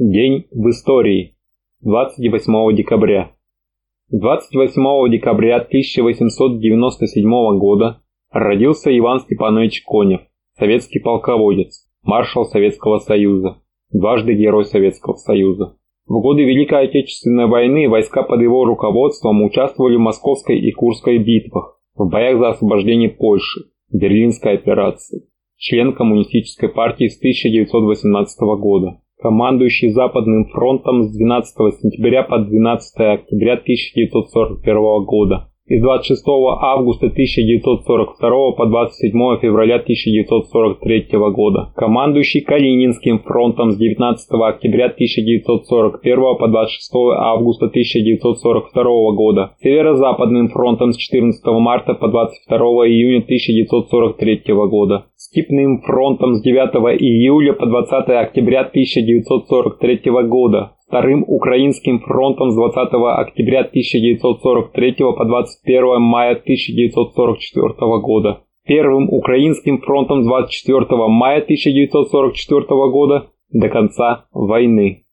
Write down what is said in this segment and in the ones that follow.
День в истории. 28 декабря. 28 декабря 1897 года родился Иван Степанович Конев, советский полководец, маршал Советского Союза, дважды Герой Советского Союза. В годы Великой Отечественной войны войска под его руководством участвовали в Московской и Курской битвах, в боях за освобождение Польши, Берлинской операции. Член Коммунистической партии с 1918 года командующий Западным фронтом с 12 сентября по 12 октября 1941 года. И 26 августа 1942 по 27 февраля 1943 года, командующий Калининским фронтом с 19 октября 1941 по 26 августа 1942 года, Северо-Западным фронтом с 14 марта по 22 июня 1943 года, Степным фронтом с 9 июля по 20 октября 1943 года, Вторым Украинским фронтом с 20 октября 1943 по 21 мая 1944 года, Первым Украинским фронтом с 24 мая 1944 года до конца войны.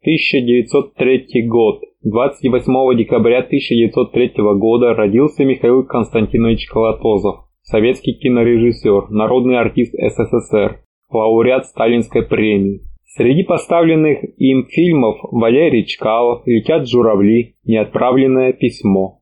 1903 год. 28 декабря 1903 года родился Михаил Константинович Колотозов, советский кинорежиссер, народный артист СССР, лауреат Сталинской премии, Среди поставленных им фильмов Валерий Чкалов, «Летят журавли», «Неотправленное письмо».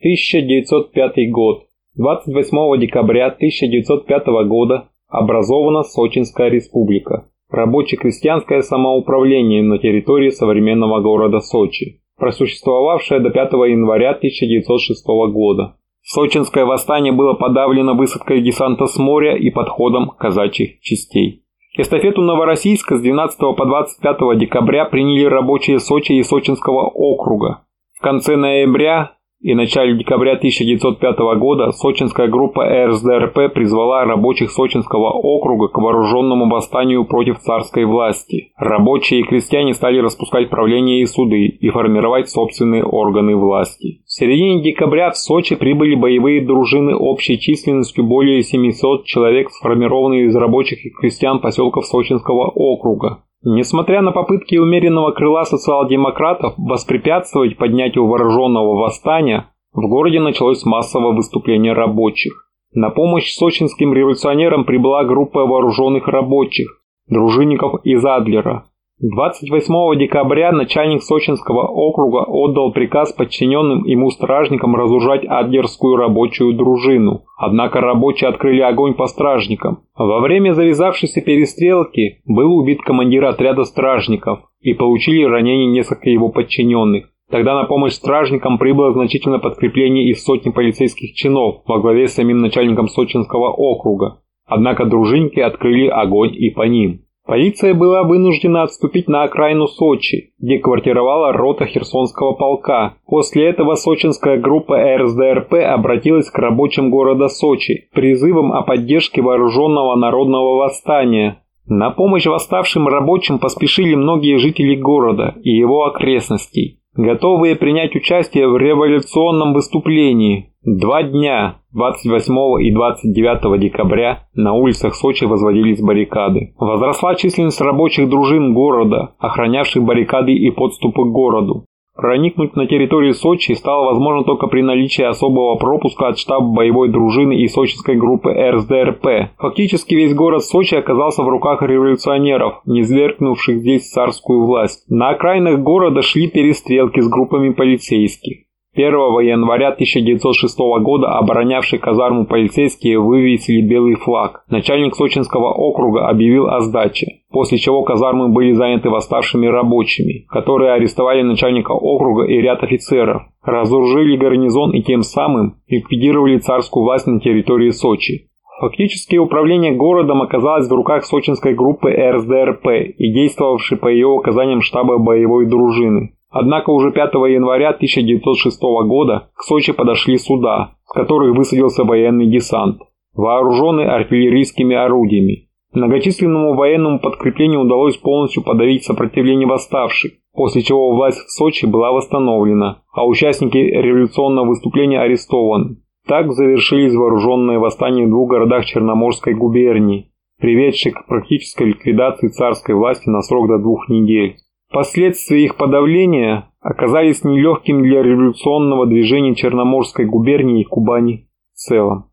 1905 год. 28 декабря 1905 года образована Сочинская республика. Рабоче-крестьянское самоуправление на территории современного города Сочи, просуществовавшее до 5 января 1906 года. Сочинское восстание было подавлено высадкой десанта с моря и подходом казачьих частей. Эстафету Новороссийска с 12 по 25 декабря приняли рабочие Сочи и Сочинского округа. В конце ноября и начале декабря 1905 года сочинская группа РСДРП призвала рабочих Сочинского округа к вооруженному восстанию против царской власти. Рабочие и крестьяне стали распускать правления и суды и формировать собственные органы власти. В середине декабря в Сочи прибыли боевые дружины общей численностью более 700 человек, сформированные из рабочих и крестьян поселков Сочинского округа. Несмотря на попытки умеренного крыла социал-демократов воспрепятствовать поднятию вооруженного восстания, в городе началось массовое выступление рабочих. На помощь сочинским революционерам прибыла группа вооруженных рабочих, дружинников из Адлера, 28 декабря начальник Сочинского округа отдал приказ подчиненным ему стражникам разоружать адлерскую рабочую дружину. Однако рабочие открыли огонь по стражникам. Во время завязавшейся перестрелки был убит командир отряда стражников и получили ранения несколько его подчиненных. Тогда на помощь стражникам прибыло значительное подкрепление из сотни полицейских чинов во главе с самим начальником Сочинского округа. Однако дружинники открыли огонь и по ним. Полиция была вынуждена отступить на окраину Сочи, где квартировала рота Херсонского полка. После этого сочинская группа РСДРП обратилась к рабочим города Сочи призывом о поддержке вооруженного народного восстания. На помощь восставшим рабочим поспешили многие жители города и его окрестностей, готовые принять участие в революционном выступлении. Два дня, 28 и 29 декабря, на улицах Сочи возводились баррикады. Возросла численность рабочих дружин города, охранявших баррикады и подступы к городу. Проникнуть на территорию Сочи стало возможно только при наличии особого пропуска от штаба боевой дружины и сочинской группы РСДРП. Фактически весь город Сочи оказался в руках революционеров, низвергнувших здесь царскую власть. На окраинах города шли перестрелки с группами полицейских. 1 января 1906 года оборонявшие казарму полицейские вывесили белый флаг. Начальник Сочинского округа объявил о сдаче, после чего казармы были заняты восставшими рабочими, которые арестовали начальника округа и ряд офицеров, разоружили гарнизон и тем самым ликвидировали царскую власть на территории Сочи. Фактически управление городом оказалось в руках сочинской группы РСДРП и действовавшей по ее указаниям штаба боевой дружины. Однако уже 5 января 1906 года к Сочи подошли суда, с которых высадился военный десант, вооруженный артиллерийскими орудиями. Многочисленному военному подкреплению удалось полностью подавить сопротивление восставших, после чего власть в Сочи была восстановлена, а участники революционного выступления арестованы. Так завершились вооруженные восстания в двух городах Черноморской губернии. приведший к практической ликвидации царской власти на срок до двух недель. Последствия их подавления оказались нелегким для революционного движения Черноморской губернии и Кубани в целом.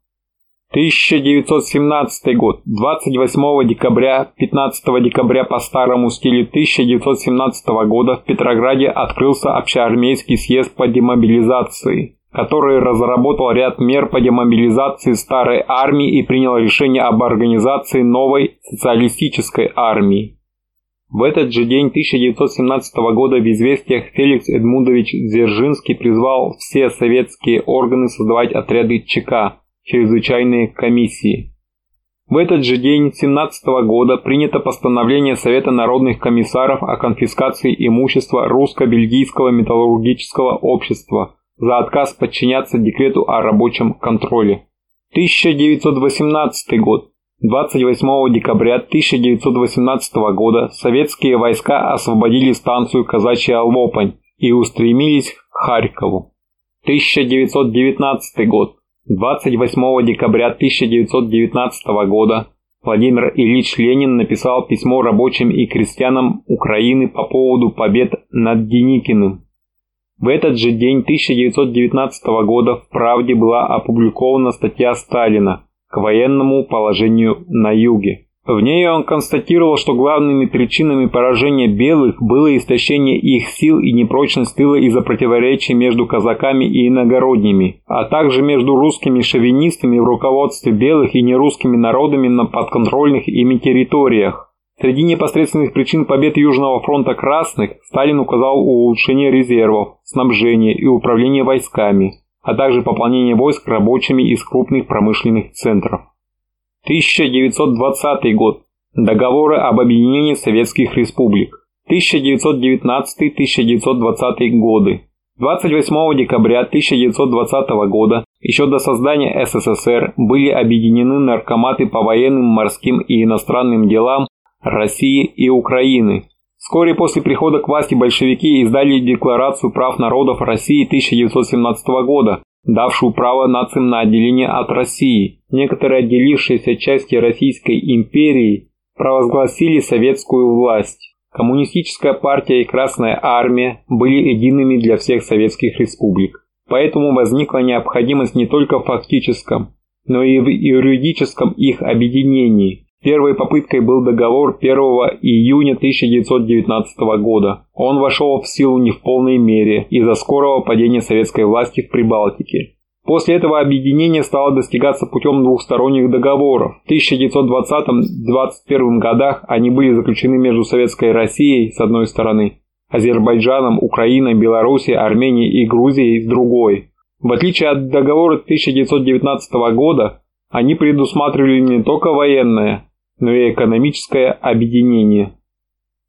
1917 год. 28 декабря, 15 декабря по старому стилю 1917 года в Петрограде открылся общеармейский съезд по демобилизации, который разработал ряд мер по демобилизации старой армии и принял решение об организации новой социалистической армии. В этот же день 1917 года в известиях Феликс Эдмундович Дзержинский призвал все советские органы создавать отряды ЧК, чрезвычайные комиссии. В этот же день 17 года принято постановление Совета народных комиссаров о конфискации имущества русско-бельгийского металлургического общества за отказ подчиняться декрету о рабочем контроле. 1918 год. 28 декабря 1918 года советские войска освободили станцию Казачья Лопань и устремились к Харькову. 1919 год. 28 декабря 1919 года Владимир Ильич Ленин написал письмо рабочим и крестьянам Украины по поводу побед над Деникиным. В этот же день 1919 года в «Правде» была опубликована статья Сталина к военному положению на юге. В ней он констатировал, что главными причинами поражения белых было истощение их сил и непрочность тыла из-за противоречий между казаками и иногородними, а также между русскими шовинистами в руководстве белых и нерусскими народами на подконтрольных ими территориях. Среди непосредственных причин побед Южного фронта Красных Сталин указал улучшение резервов, снабжение и управление войсками, а также пополнение войск рабочими из крупных промышленных центров. 1920 год. Договоры об объединении советских республик. 1919-1920 годы. 28 декабря 1920 года, еще до создания СССР, были объединены наркоматы по военным, морским и иностранным делам России и Украины. Вскоре после прихода к власти большевики издали Декларацию прав народов России 1917 года, давшую право нациям на отделение от России. Некоторые отделившиеся части Российской империи провозгласили советскую власть. Коммунистическая партия и Красная армия были едиными для всех советских республик. Поэтому возникла необходимость не только в фактическом, но и в юридическом их объединении. Первой попыткой был договор 1 июня 1919 года. Он вошел в силу не в полной мере из-за скорого падения советской власти в Прибалтике. После этого объединение стало достигаться путем двухсторонних договоров. В 1920-21 годах они были заключены между Советской Россией с одной стороны, Азербайджаном, Украиной, Белоруссией, Арменией и Грузией с другой. В отличие от договора 1919 года, они предусматривали не только военное, но и экономическое объединение.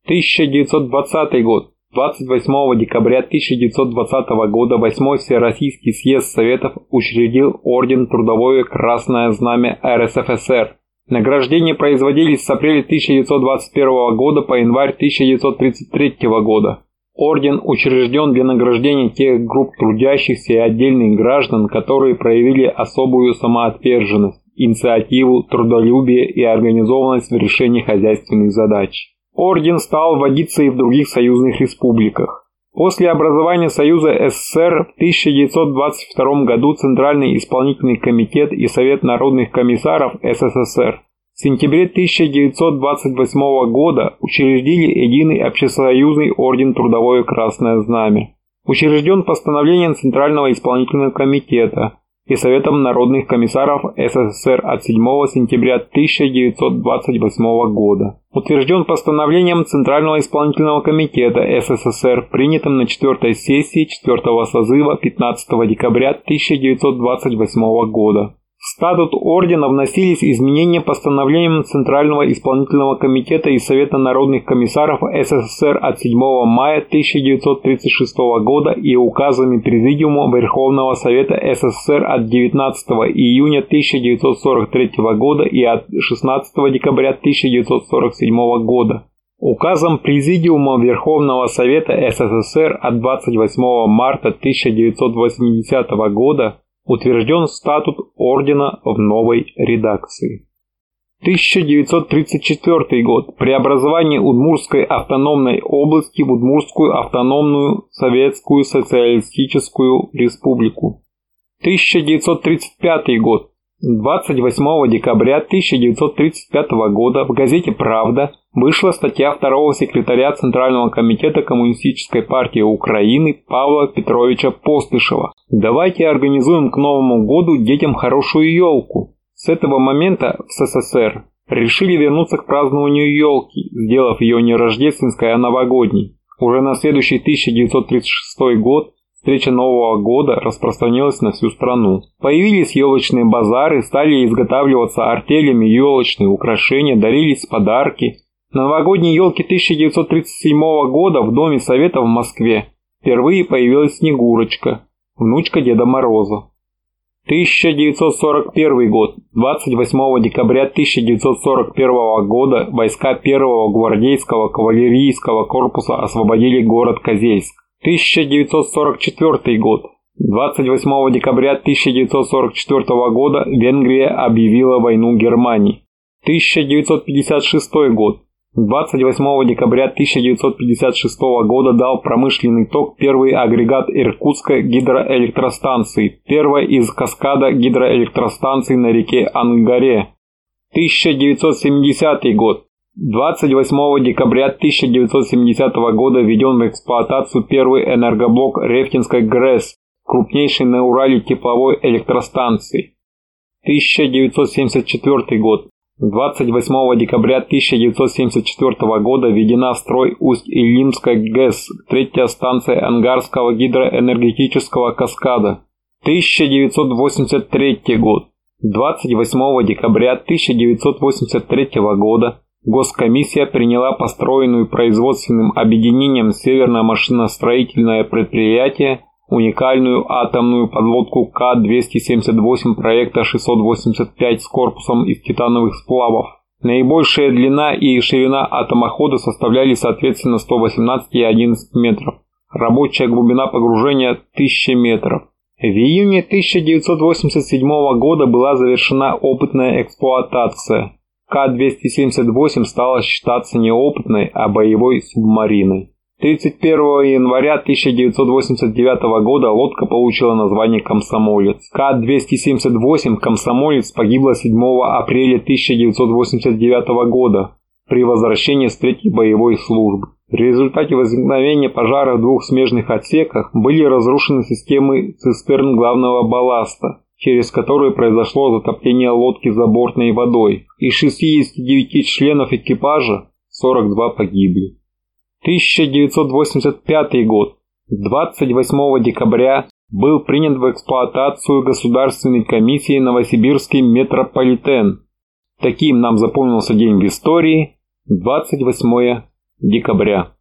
1920 год. 28 декабря 1920 года 8 Всероссийский съезд Советов учредил Орден Трудовое Красное Знамя РСФСР. Награждения производились с апреля 1921 года по январь 1933 года. Орден учрежден для награждения тех групп трудящихся и отдельных граждан, которые проявили особую самоотверженность инициативу, трудолюбие и организованность в решении хозяйственных задач. Орден стал вводиться и в других союзных республиках. После образования Союза СССР в 1922 году Центральный исполнительный комитет и Совет народных комиссаров СССР в сентябре 1928 года учредили единый общесоюзный орден Трудовое Красное Знамя. Учрежден постановлением Центрального исполнительного комитета и Советом народных комиссаров СССР от 7 сентября 1928 года. Утвержден постановлением Центрального исполнительного комитета СССР, принятым на 4 сессии 4 созыва 15 декабря 1928 года. В статут ордена вносились изменения постановлением Центрального исполнительного комитета и Совета народных комиссаров СССР от 7 мая 1936 года и указами Президиума Верховного Совета СССР от 19 июня 1943 года и от 16 декабря 1947 года. Указом Президиума Верховного Совета СССР от 28 марта 1980 года утвержден статут ордена в новой редакции. 1934 год. Преобразование Удмурской автономной области в Удмурскую автономную Советскую Социалистическую Республику. 1935 год. 28 декабря 1935 года в газете «Правда» вышла статья второго секретаря Центрального комитета Коммунистической партии Украины Павла Петровича Постышева. Давайте организуем к Новому году детям хорошую елку. С этого момента в СССР решили вернуться к празднованию елки, сделав ее не рождественской, а новогодней. Уже на следующий 1936 год встреча Нового года распространилась на всю страну. Появились елочные базары, стали изготавливаться артелями елочные украшения, дарились подарки. На новогодней елке 1937 года в Доме Совета в Москве впервые появилась Снегурочка, внучка Деда Мороза. 1941 год. 28 декабря 1941 года войска 1-го гвардейского кавалерийского корпуса освободили город Козельск. 1944 год. 28 декабря 1944 года Венгрия объявила войну Германии. 1956 год. 28 декабря 1956 года дал промышленный ток первый агрегат Иркутской гидроэлектростанции, первая из каскада гидроэлектростанций на реке Ангаре. 1970 год. 28 декабря 1970 года введен в эксплуатацию первый энергоблок Рефтинской ГРЭС, крупнейшей на Урале тепловой электростанции. 1974 год. 28 декабря 1974 года введена в строй Усть-Илимская ГЭС, третья станция Ангарского гидроэнергетического каскада. 1983 год. 28 декабря 1983 года Госкомиссия приняла построенную производственным объединением Северное машиностроительное предприятие уникальную атомную подлодку К-278 проекта 685 с корпусом из титановых сплавов. Наибольшая длина и ширина атомохода составляли соответственно 118 и 11 метров. Рабочая глубина погружения 1000 метров. В июне 1987 года была завершена опытная эксплуатация. К-278 стала считаться не опытной, а боевой субмариной. 31 января 1989 года лодка получила название «Комсомолец». К-278 «Комсомолец» погибла 7 апреля 1989 года при возвращении с третьей боевой службы. В результате возникновения пожара в двух смежных отсеках были разрушены системы цистерн главного балласта, через которые произошло затопление лодки забортной водой. Из 69 членов экипажа 42 погибли. 1985 год. 28 декабря был принят в эксплуатацию Государственной комиссией Новосибирский метрополитен. Таким нам запомнился день в истории 28 декабря.